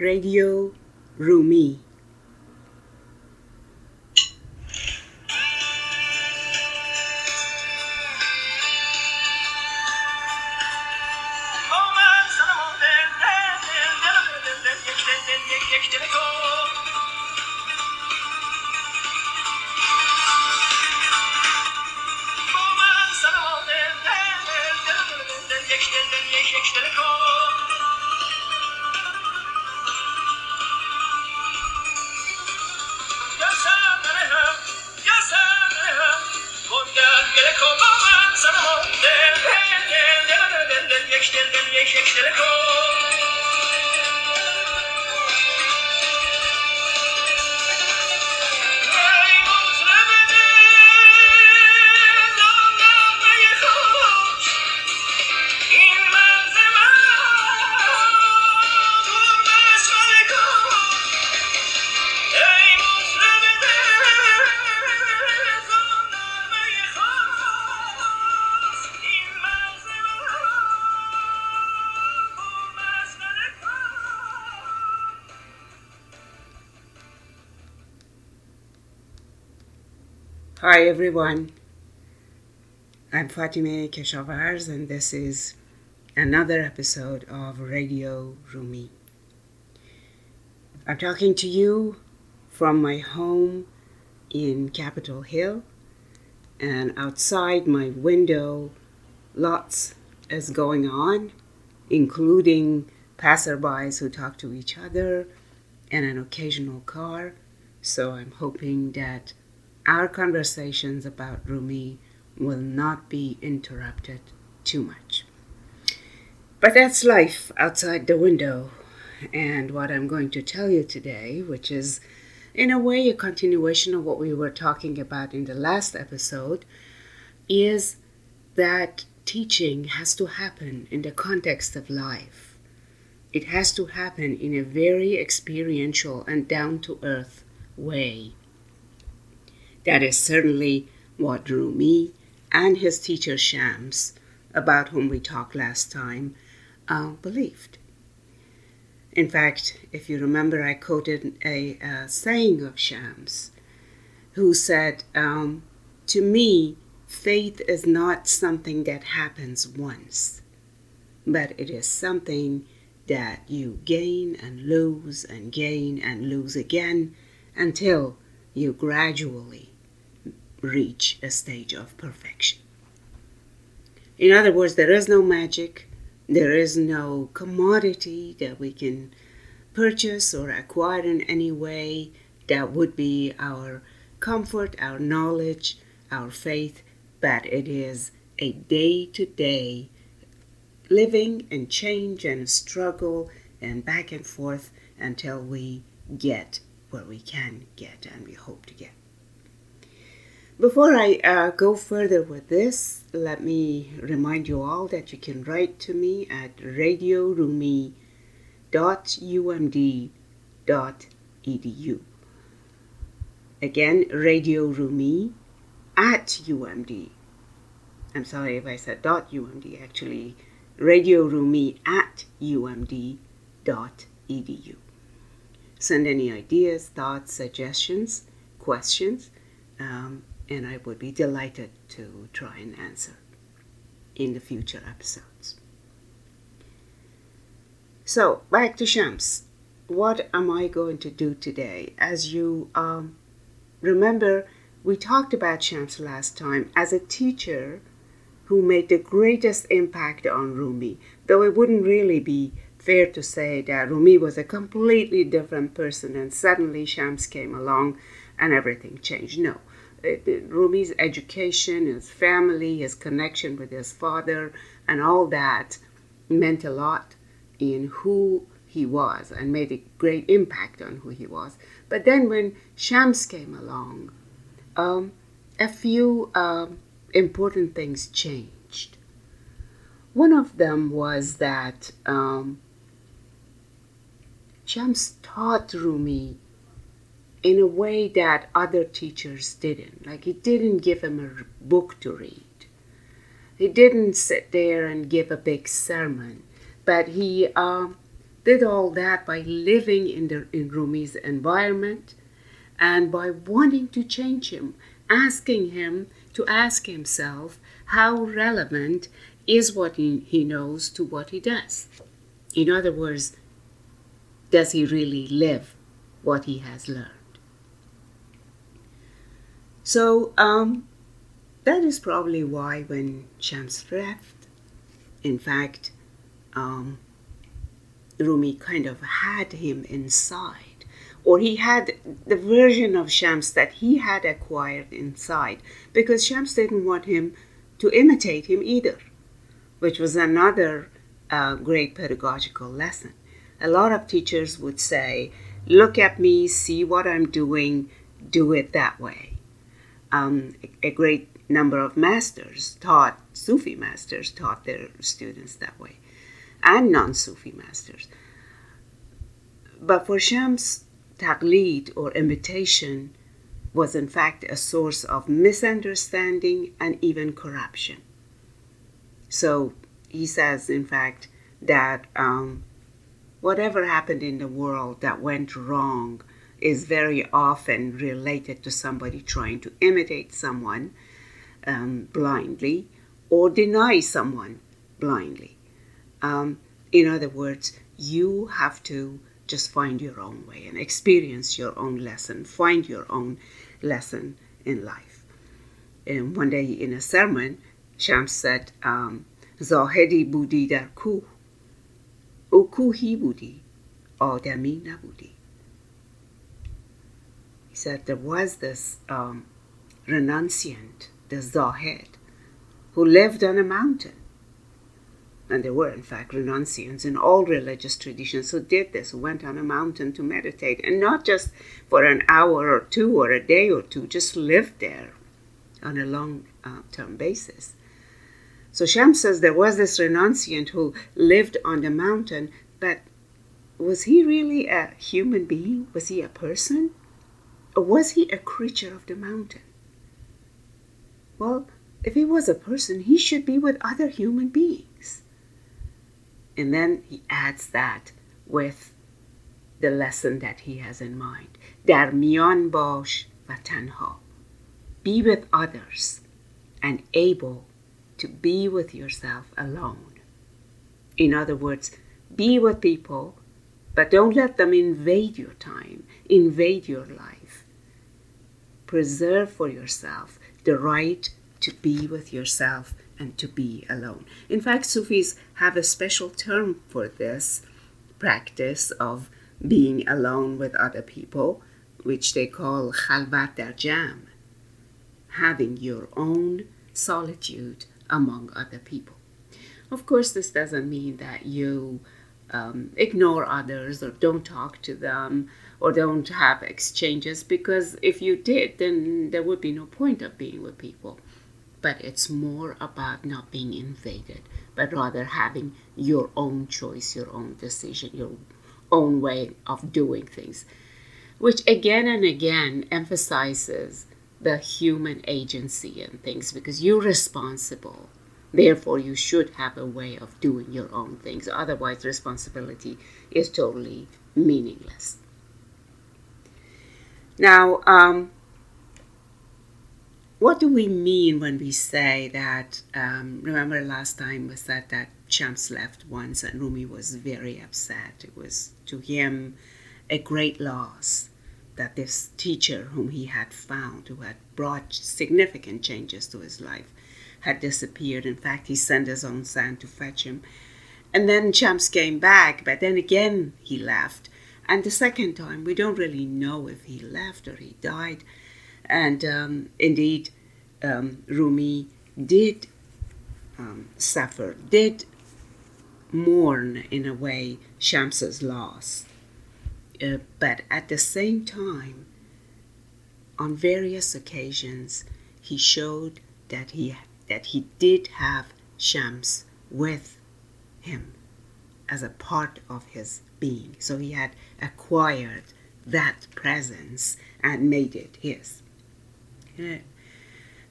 Radio Rumi. Hi everyone. I'm Fatemeh Keshavarz and this is another episode of Radio Rumi. I'm talking to you from my home in Capitol Hill and outside my window lots is going on including passerbys who talk to each other and an occasional car so I'm hoping that our conversations about Rumi will not be interrupted too much. But that's life outside the window. And what I'm going to tell you today, which is in a way a continuation of what we were talking about in the last episode, is that teaching has to happen in the context of life. It has to happen in a very experiential and down to earth way. That is certainly what Rumi and his teacher Shams, about whom we talked last time, uh, believed. In fact, if you remember, I quoted a, a saying of Shams, who said, um, To me, faith is not something that happens once, but it is something that you gain and lose and gain and lose again until you gradually reach a stage of perfection. In other words, there is no magic, there is no commodity that we can purchase or acquire in any way that would be our comfort, our knowledge, our faith, but it is a day to day living and change and struggle and back and forth until we get where we can get and we hope to get. Before I uh, go further with this, let me remind you all that you can write to me at radiorumi.umd.edu. Again, radiorumi at umd. I'm sorry if I said dot umd, actually, radiorumi at umd.edu. Send any ideas, thoughts, suggestions, questions. Um, and I would be delighted to try and answer in the future episodes. So, back to Shams. What am I going to do today? As you um, remember, we talked about Shams last time as a teacher who made the greatest impact on Rumi, though it wouldn't really be fair to say that Rumi was a completely different person and suddenly Shams came along and everything changed. No, Rumi's education, his family, his connection with his father, and all that meant a lot in who he was and made a great impact on who he was. But then when Shams came along, um, a few um, important things changed. One of them was that um, Shams taught Rumi in a way that other teachers didn't. Like he didn't give him a book to read. He didn't sit there and give a big sermon, but he uh, did all that by living in, the, in Rumi's environment and by wanting to change him, asking him to ask himself how relevant is what he, he knows to what he does. In other words, does he really live what he has learned? So um, that is probably why when Shams left, in fact, um, Rumi kind of had him inside, or he had the version of Shams that he had acquired inside, because Shams didn't want him to imitate him either, which was another uh, great pedagogical lesson. A lot of teachers would say, Look at me, see what I'm doing, do it that way. Um, a great number of masters taught, Sufi masters taught their students that way and non Sufi masters. But for Shams, taqlid or imitation was in fact a source of misunderstanding and even corruption. So he says, in fact, that um, whatever happened in the world that went wrong is very often related to somebody trying to imitate someone um, blindly or deny someone blindly. Um, in other words, you have to just find your own way and experience your own lesson, find your own lesson in life. And one day in a sermon, Shams said, um, Zahedi budi dar kuh, o kuhi budi, adami nabudi. Said there was this um, renunciant, the Zahid, who lived on a mountain and there were in fact renunciants in all religious traditions who did this, who went on a mountain to meditate, and not just for an hour or two or a day or two, just lived there on a long uh, term basis. So Shem says there was this renunciant who lived on the mountain, but was he really a human being? Was he a person? Was he a creature of the mountain? Well, if he was a person, he should be with other human beings. And then he adds that with the lesson that he has in mind. Bash va tanha. Be with others and able to be with yourself alone. In other words, be with people, but don't let them invade your time, invade your life. Preserve for yourself the right to be with yourself and to be alone. In fact, Sufis have a special term for this practice of being alone with other people, which they call khalwat dar having your own solitude among other people. Of course, this doesn't mean that you um, ignore others or don't talk to them or don't have exchanges, because if you did, then there would be no point of being with people but it's more about not being invaded, but rather having your own choice, your own decision, your own way of doing things, which again and again emphasizes the human agency in things because you're responsible. Therefore, you should have a way of doing your own things. Otherwise, responsibility is totally meaningless. Now, um, what do we mean when we say that? Um, remember last time we said that Shams left once and Rumi was very upset. It was to him a great loss that this teacher whom he had found, who had brought significant changes to his life, had disappeared. In fact, he sent his own son to fetch him. And then Shams came back, but then again he left. And the second time, we don't really know if he left or he died. And um, indeed, um, Rumi did um, suffer, did mourn in a way Shams's loss. Uh, but at the same time, on various occasions, he showed that he that he did have Shams with him as a part of his being. So he had acquired that presence and made it his. Uh,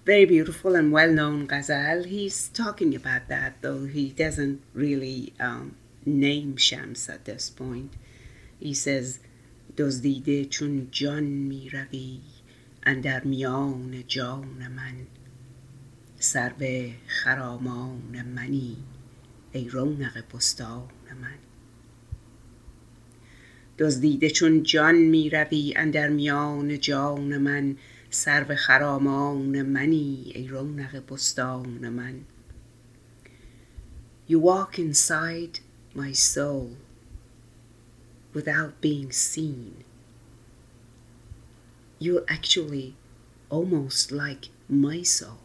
very beautiful and well known ghazal. He's talking about that, though he doesn't really um, name Shams at this point. He says, دزدیده چون جان می روی اندر میان جان من سر به خرامان منی ای رونق بستان من دزدیده چون جان می روی اندر میان جان من سر به خرامان منی ای رونق بستان من You walk inside my soul without being seen. You're actually almost like my soul.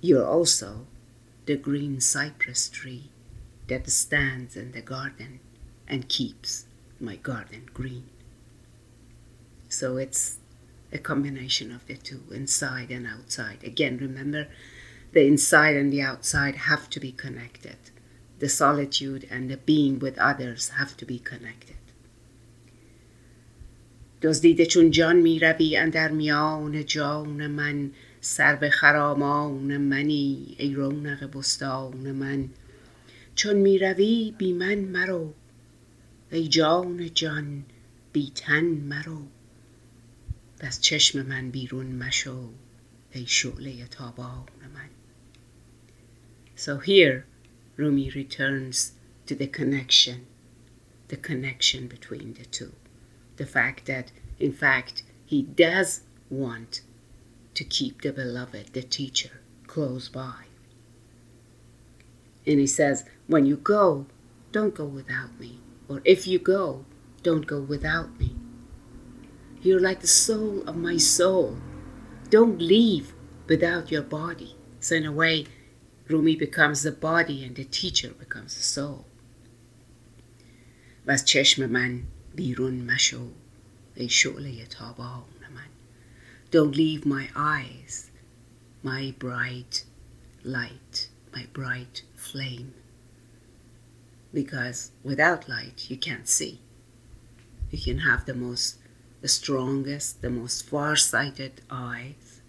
You're also the green cypress tree that stands in the garden and keeps my garden green. So it's a combination of the two, inside and outside. Again, remember the inside and the outside have to be connected. The solitude and the being with others have to be connected. دزدیده چون جان می روی اندر میان جان من سر به خرامان منی ای رونق بستان من چون می روی بی من مرو ای جان جان بی تن مرو از چشم من بیرون مشو ای شعله تابان من So here Rumi returns to the connection, the connection between the two. The fact that, in fact, he does want to keep the beloved, the teacher, close by. And he says, when you go, don't go without me. Or if you go, don't go without me. You're like the soul of my soul. Don't leave without your body. So, in a way, Rumi becomes the body and the teacher becomes the soul. و از چشم من بیرون مشو ای شعله تابان من Don't leave my eyes, my bright light, my bright flame. Because without light, you can't see. You can have the most, the strongest, the most far-sighted eyes,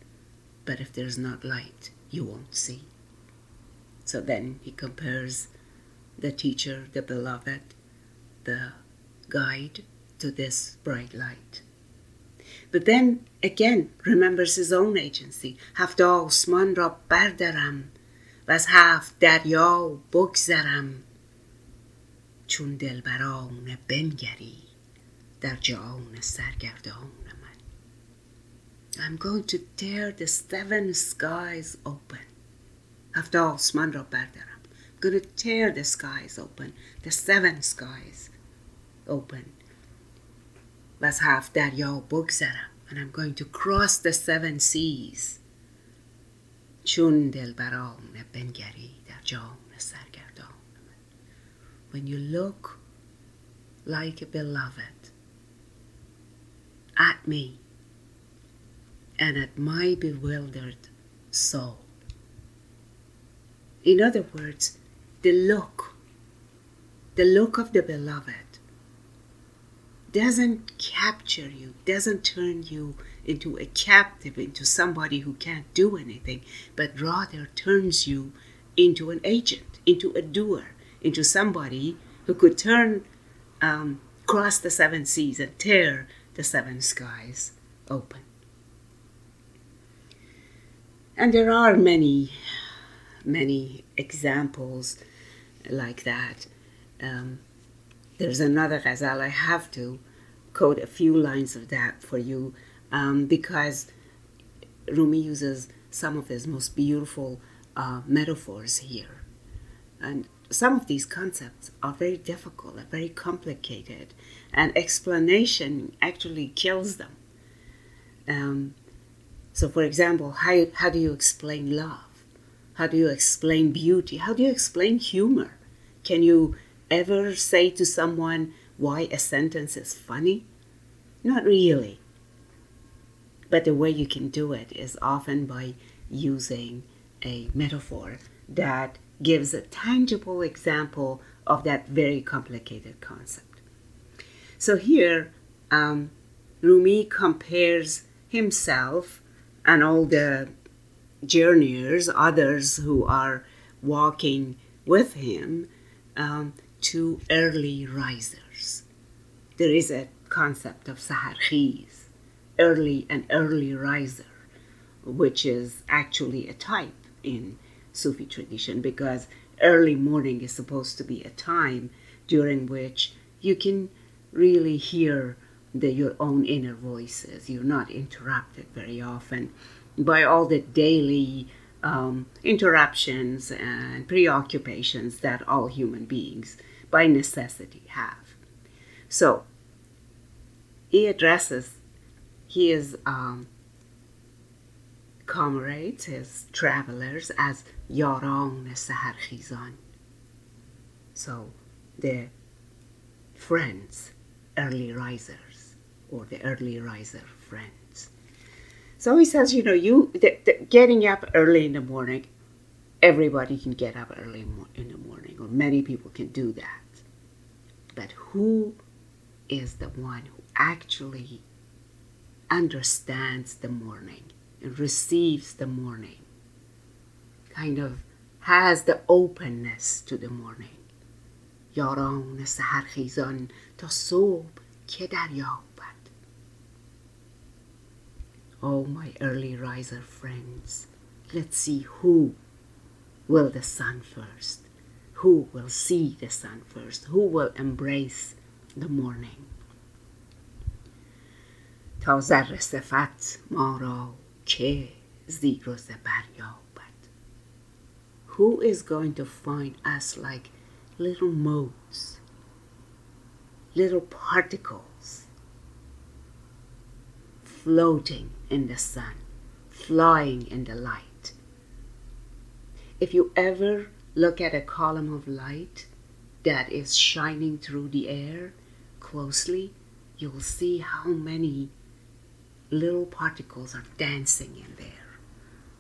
but if there's not light, you won't see. So then he compares the teacher, the beloved, the guide to this bright light. But then again remembers his own agency. Have Havda Osman و از هفت دریا بگذرم چون دلبران بنگری در جان سرگردان من I'm going to tear the seven skies open هفت آسمان را بردارم I'm going to tear the skies open the seven skies open و از هفت دریا بگذرم and I'm going to cross the seven seas چون دلبران بنگری در جان سرگردان when you look like a beloved at me and at my bewildered soul in other words, the look, the look of the beloved doesn't capture you, doesn't turn you into a captive, into somebody who can't do anything, but rather turns you into an agent, into a doer, into somebody who could turn, um, cross the seven seas and tear the seven skies open. And there are many many examples like that. Um, there's another ghazal. I have to quote a few lines of that for you um, because Rumi uses some of his most beautiful uh, metaphors here. And some of these concepts are very difficult, are very complicated, and explanation actually kills them. Um, so, for example, how, how do you explain love? How do you explain beauty? How do you explain humor? Can you ever say to someone why a sentence is funny? Not really. But the way you can do it is often by using a metaphor that gives a tangible example of that very complicated concept. So here, um, Rumi compares himself and all the journeyers, others who are walking with him um, to early risers. There is a concept of saharkhiz, early and early riser, which is actually a type in Sufi tradition because early morning is supposed to be a time during which you can really hear the, your own inner voices. You're not interrupted very often by all the daily um, interruptions and preoccupations that all human beings by necessity have. So he addresses his um, comrades, his travelers, as yaran saharkhizan. So the friends, early risers, or the early riser friends. So he says, you know, you the, the, getting up early in the morning, everybody can get up early in the morning, or many people can do that. But who is the one who actually understands the morning and receives the morning, kind of has the openness to the morning. یاران سهرخیزان تا صبح که دریابد Oh, my early riser friends, let's see who will the sun first, who will see the sun first, who will embrace the morning. تا ذره صفت ما را که زیر و زبر یابد Who is going to find us like little motes, little particles floating in the sun, flying in the light? If you ever look at a column of light that is shining through the air closely, you'll see how many little particles are dancing in there.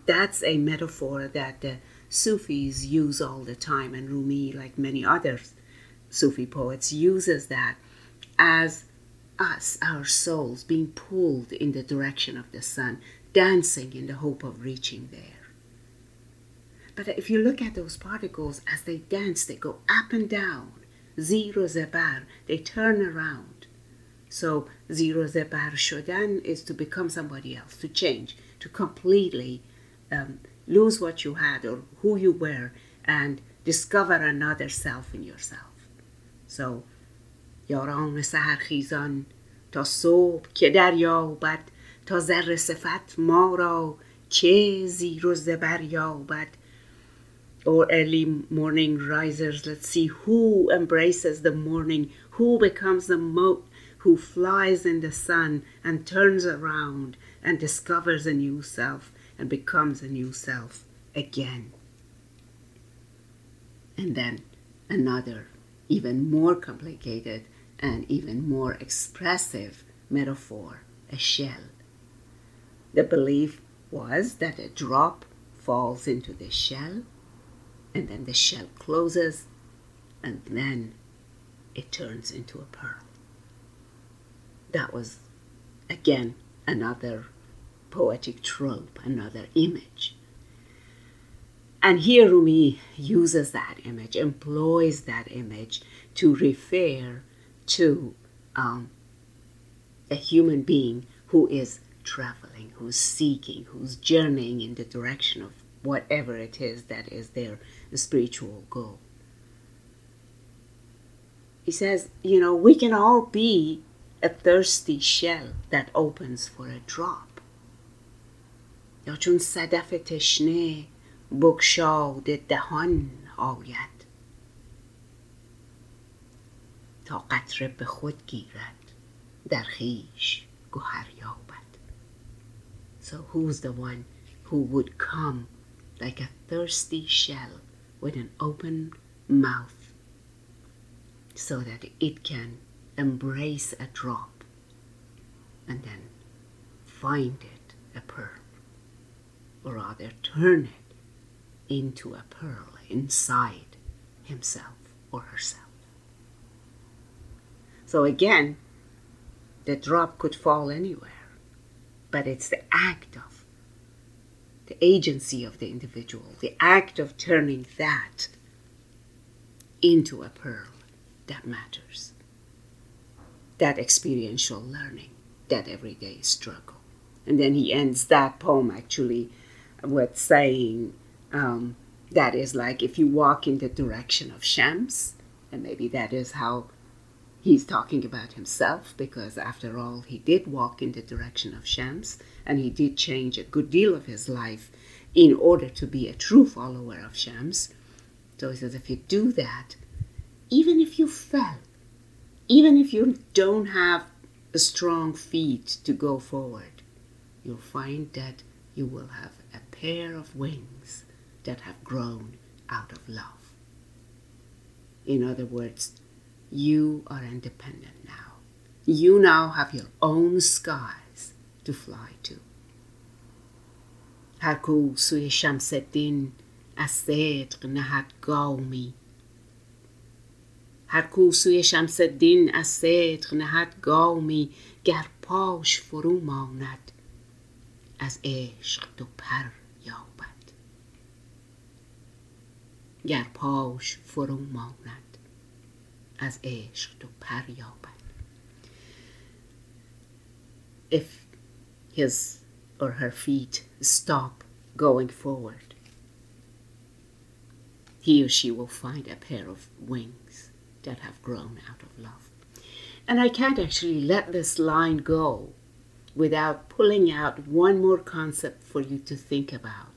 That's a metaphor that the Sufis use all the time, and Rumi, like many other Sufi poets, uses that as us, our souls, being pulled in the direction of the sun, dancing in the hope of reaching there. But if you look at those particles as they dance, they go up and down, zero zebar, they turn around so zero zebar shodan is to become somebody else, to change, to completely um, lose what you had or who you were and discover another self in yourself. So یاران سهرخیزان تا صبح که دریابد تا ذره صفت ما را که زیر و زبر یابد or early morning risers let's see who embraces the morning who becomes the mo- who flies in the sun and turns around and discovers a new self and becomes a new self again. And then another, even more complicated and even more expressive metaphor a shell. The belief was that a drop falls into the shell and then the shell closes and then it turns into a pearl that was again another poetic trope, another image. And here Rumi uses that image, employs that image to refer to um, a human being who is traveling, who's seeking, who's journeying in the direction of whatever it is that is their spiritual goal. He says, you know, we can all be a thirsty shell that opens for a drop یا چون صدف تشنه بگشاد دهان آید تا قطره به خود گیرد در خیش گوهر یابد So who's the one who would come like a thirsty shell with an open mouth so that it can embrace a drop and then find it a pearl, or rather turn it into a pearl inside himself or herself. So again, the drop could fall anywhere, but it's the act of the agency of the individual, the act of turning that into a pearl that matters. That experiential learning, that everyday struggle. And then he ends that poem actually with saying um, that is like if you walk in the direction of Shams, and maybe that is how he's talking about himself, because after all, he did walk in the direction of Shams, and he did change a good deal of his life in order to be a true follower of Shams. So he says, if you do that, even if you fell, even if you don't have a strong feet to go forward, you'll find that you will have a pair of wings that have grown out of love. In other words, you are independent now. You now have your own skies to fly to. هر کو سوی شمس الدین از صدق نهد گامی هر کو سوی شمس الدین از صدق نهد گامی گر پاش فرو ماند از عشق دو پر یابد. گر پاش فرو ماند از عشق دو پر یابد. If his or her feet stop going forward he or she will find a pair of wings. That have grown out of love and i can't actually let this line go without pulling out one more concept for you to think about.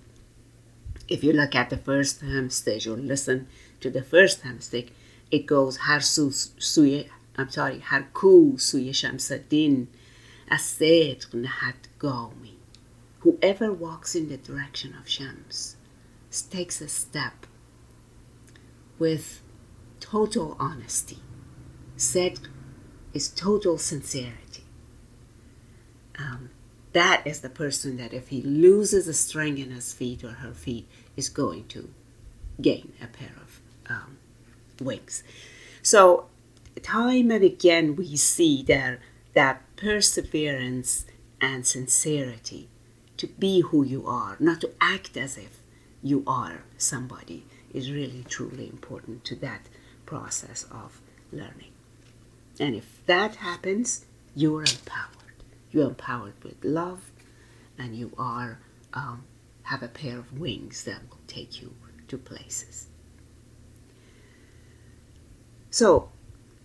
If you look at the first hemistich or listen to the first hemistich, it goes har su suye I'm sorry, har ku suye shamsadin asedr nahat gami. Whoever walks in the direction of Shams takes a step with total honesty. Sedr is total sincerity um, that is the person that if he loses a string in his feet or her feet is going to gain a pair of um, wings so time and again we see there that perseverance and sincerity to be who you are not to act as if you are somebody is really truly important to that process of learning and if that happens you're empowered you're empowered with love, and you are um, have a pair of wings that will take you to places. So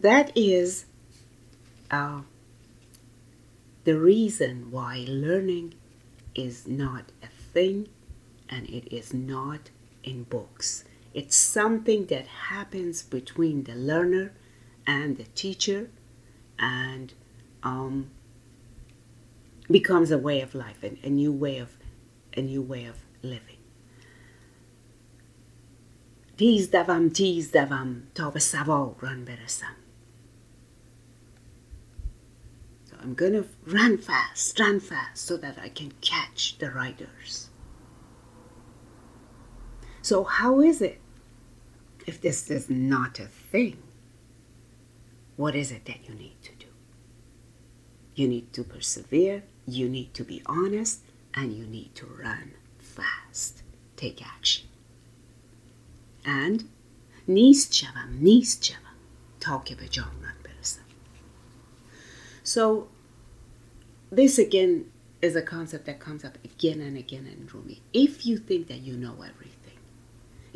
that is uh, the reason why learning is not a thing and it is not in books. It's something that happens between the learner and the teacher, and um, becomes a way of life, a, a new way of a new way of living. تیز دوم تیز دوم تا به سواران برسم. So I'm gonna run fast, run fast so that I can catch the riders. So how is it if this is not a thing? What is it that you need to do? You need to persevere, you need to be honest and you need to run fast. Take action. And نیست شوم نیست شوم تا که به جانان برسم. So this again is a concept that comes up again and again in Rumi. If you think that you know everything,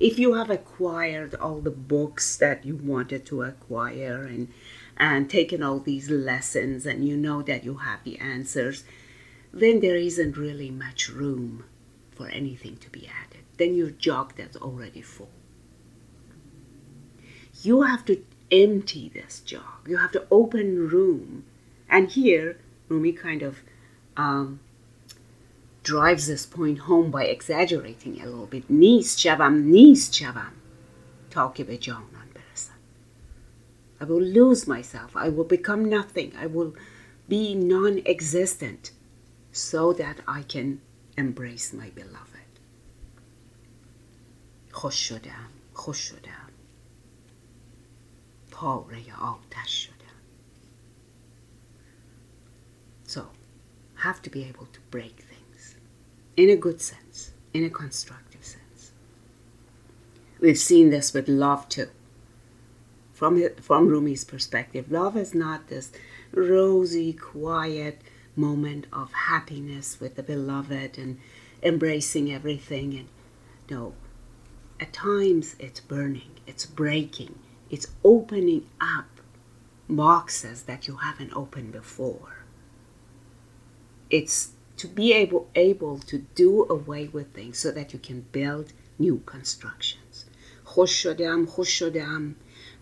if you have acquired all the books that you wanted to acquire and and taken all these lessons and you know that you have the answers, then there isn't really much room for anything to be added. Then your jug that's already full. You have to empty this jug. You have to open room. And here, Rumi kind of um, drives this point home by exaggerating a little bit. Nis chavam, nis chavam. Talk I will lose myself. I will become nothing. I will be non existent so that I can embrace my beloved. خوش شدم خوش شدم پاره آتش شدم So, have to be able to break things in a good sense, in a constructive sense. We've seen this with love too. From, from Rumi's perspective, love is not this rosy, quiet moment of happiness with the beloved and embracing everything. And no, at times it's burning, it's breaking, it's opening up boxes that you haven't opened before. It's to be able able to do away with things so that you can build new constructions. خوش شدم خوش شدم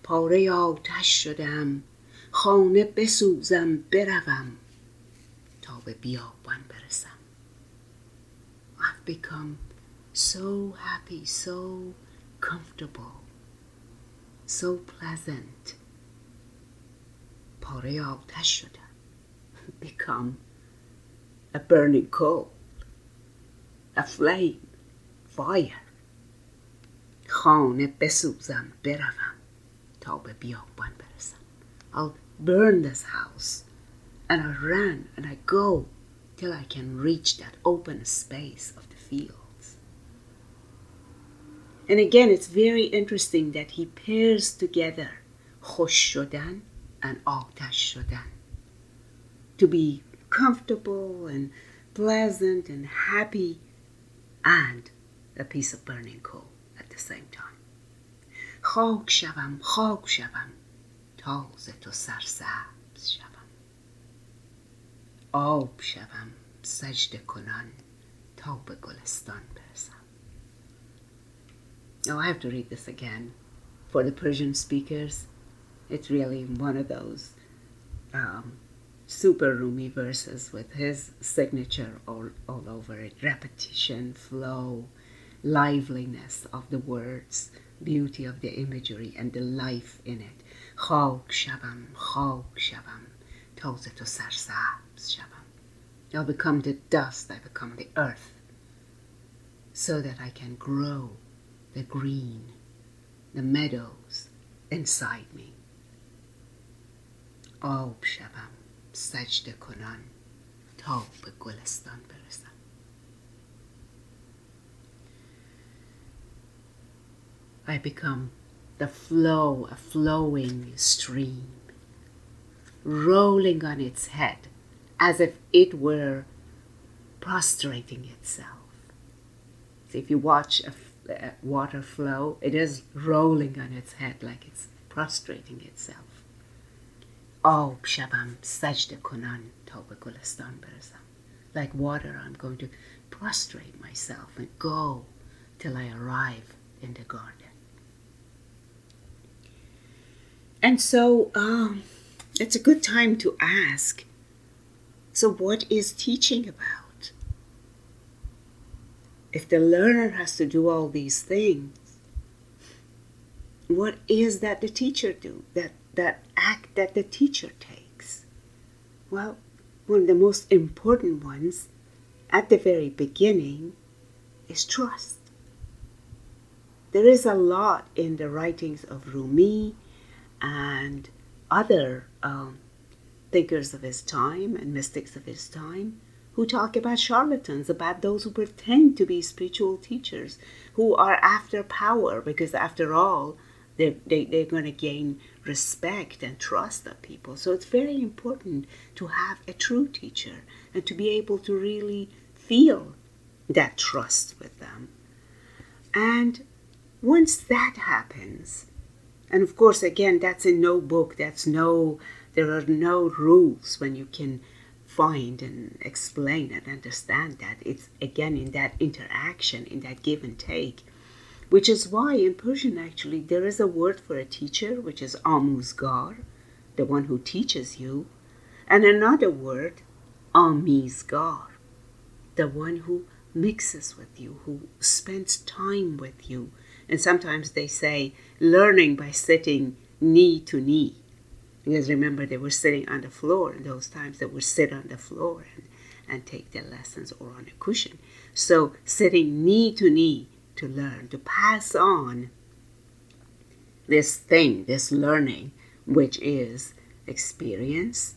پاره آتش شدم خانه بسوزم بروم تا به بیابان برسم I've become so happy, so comfortable, so pleasant. پاره آتش شدم become a burning coal, a flame, fire. خانه بسوزم بروم تا به بیابان برسم. I'll burn this house and I run and I go till I can reach that open space of the fields. And again, it's very interesting that he pairs together خوش شدن and آتش شدن. To be comfortable and pleasant and happy and a piece of burning coal at the same time. خاک شوم خاک شوم تازه تو سرسبز شوم آب شوم سجده کنان تا به گلستان برسم Now I have to read this again for the Persian speakers. It's really one of those um, super Rumi verses with his signature all, all over it repetition, flow, liveliness of the words, beauty of the imagery, and the life in it. خاک shabam, خاک shabam, تازه تو سرسبز Shabam. I'll become the dust, I become the earth, so that I can grow the green, the meadows inside me. Oh, Shabam. سجده کنان تا به گلستان برسم I become the flow, a flowing stream, rolling on its head as if it were prostrating itself. So if you watch a, a water flow, it is rolling on its head like it's prostrating itself. آب شوم سجده کنان تا به گلستان برسم. Like water, I'm going to prostrate myself and go till I arrive in the garden. And so um, it's a good time to ask so, what is teaching about? If the learner has to do all these things, what is that the teacher do? That that act that the teacher takes? Well, one of the most important ones at the very beginning is trust. There is a lot in the writings of Rumi and other um, thinkers of his time and mystics of his time who talk about charlatans, about those who pretend to be spiritual teachers, who are after power, because after all, they're, they, they're going to gain respect and trust of people. So it's very important to have a true teacher and to be able to really feel that trust with them. And once that happens, and of course, again, that's in no book, that's no, there are no rules when you can find and explain and understand that. It's again in that interaction, in that give and take, which is why in Persian actually there is a word for a teacher, which is amuzgar, the one who teaches you, and another word, amizgar, the one who mixes with you, who spends time with you, and sometimes they say learning by sitting knee to knee. Because remember, they were sitting on the floor in those times, they would sit on the floor and, and take their lessons or on a cushion. So, sitting knee to knee to learn, to pass on this thing, this learning, which is experience,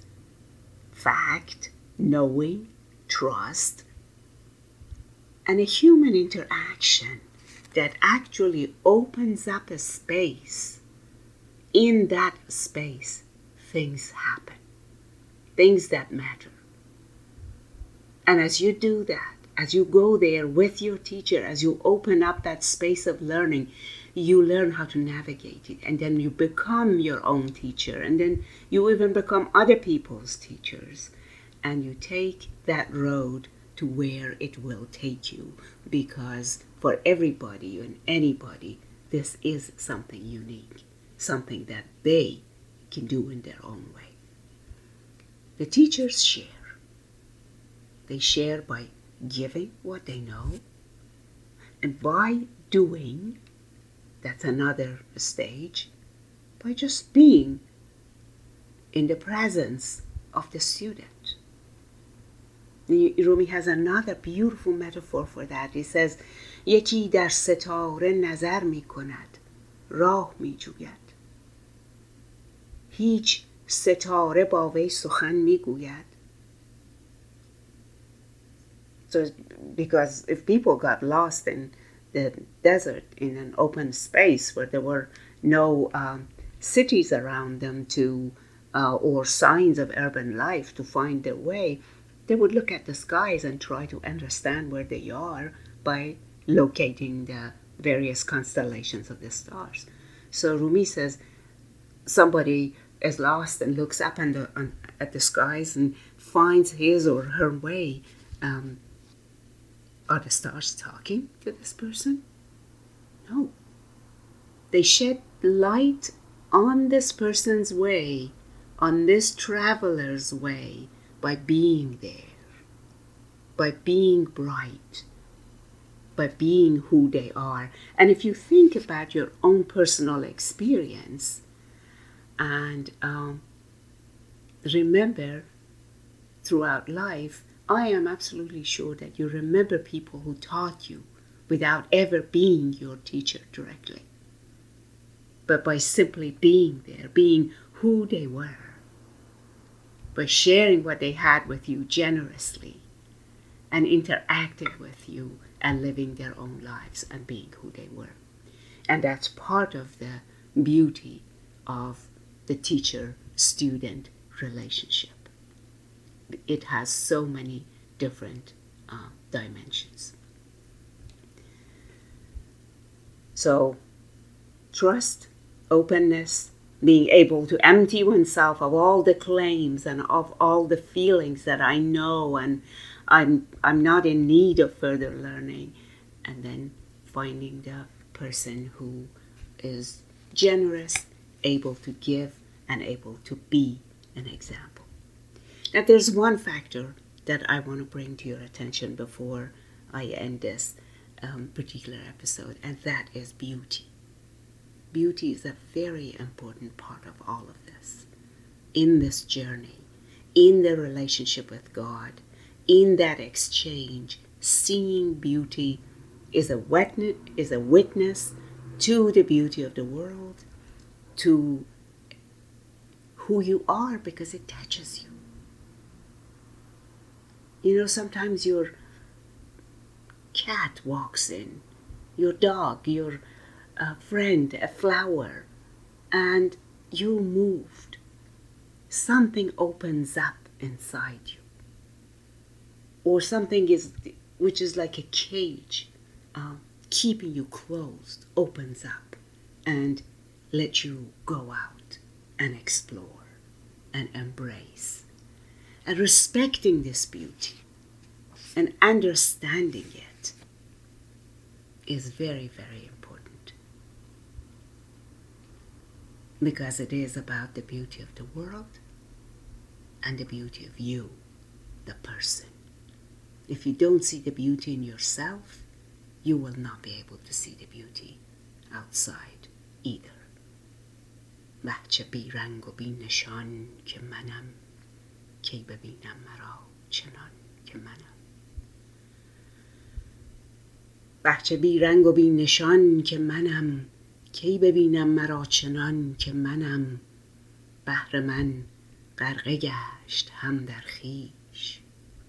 fact, knowing, trust, and a human interaction that actually opens up a space. In that space, things happen, things that matter. And as you do that, as you go there with your teacher, as you open up that space of learning, you learn how to navigate it. And then you become your own teacher. And then you even become other people's teachers. And you take that road to where it will take you. Because for everybody and anybody, this is something unique, something that they can do in their own way. The teachers share. They share by giving what they know. And by doing, that's another stage, by just being in the presence of the student. Rumi has another beautiful metaphor for that. He says, یکی در ستاره نظر می کند راه می جوید هیچ ستاره با وی سخن می گوید so, because if people got lost in the desert in an open space where there were no um, cities around them to uh, or signs of urban life to find their way, they would look at the skies and try to understand where they are by locating the various constellations of the stars. So Rumi says somebody is lost and looks up on, at the skies and finds his or her way um, are the stars talking to this person? No. They shed light on this person's way, on this traveler's way, by being there, by being bright, by being who they are. And if you think about your own personal experience and um, remember throughout life, I am absolutely sure that you remember people who taught you without ever being your teacher directly, but by simply being there, being who they were, by sharing what they had with you generously and interacting with you and living their own lives and being who they were. And that's part of the beauty of the teacher student relationship it has so many different uh, dimensions. So, trust, openness, being able to empty oneself of all the claims and of all the feelings that I know and I'm I'm not in need of further learning, and then finding the person who is generous, able to give, and able to be an example. Now, there's one factor that I want to bring to your attention before I end this um, particular episode, and that is beauty. Beauty is a very important part of all of this. In this journey, in the relationship with God, in that exchange, seeing beauty is a witness, is a witness to the beauty of the world, to who you are because it touches you. You know, sometimes your cat walks in, your dog, your uh, friend, a flower, and you moved. Something opens up inside you. Or something is, which is like a cage, um, keeping you closed, opens up and let you go out and explore and embrace and respecting this beauty and understanding it is very, very important. Because it is about the beauty of the world and the beauty of you, the person. If you don't see the beauty in yourself, you will not be able to see the beauty outside either. بچه بی رنگ و بی نشان که منم کی ببینم مرا چنان که منم؟ بچه بی رنگ و بی نشان که منم کی ببینم مرا چنان که منم؟ بهر من غرقه گشت هم در خیش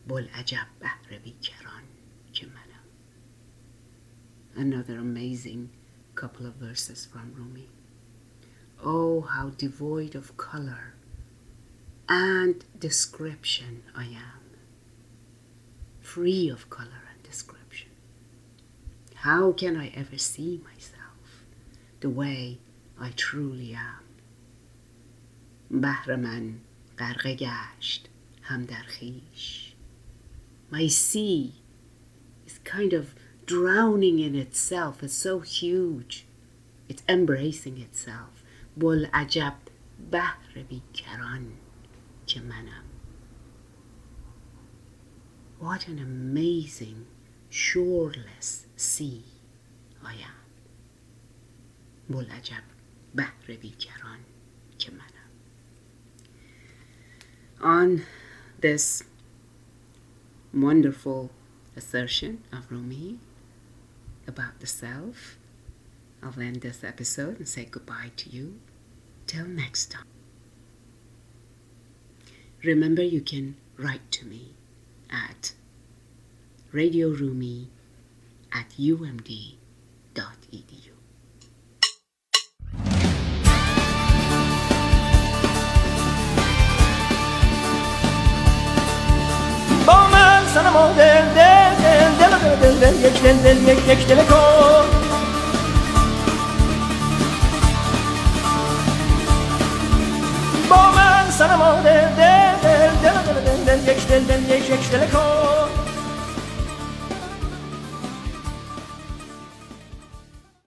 بل عجب بهر بیکران که منم. Another amazing couple of verses from Rumi. Oh, how devoid of color and description I am, free of color and description. How can I ever see myself the way I truly am? بحر من غرقه گشت هم در خیش My sea is kind of drowning in itself. It's so huge. It's embracing itself. بل عجب بحر بیکران که منم. What an amazing shoreless sea I am. بل عجب بحر بیکران که منم. On this wonderful assertion of Rumi about the self, I'll end this episode and say goodbye to you. Till next time. remember you can write to me at radio radiorumi at umd.edu. با من یک دل دل یک یک دل کن.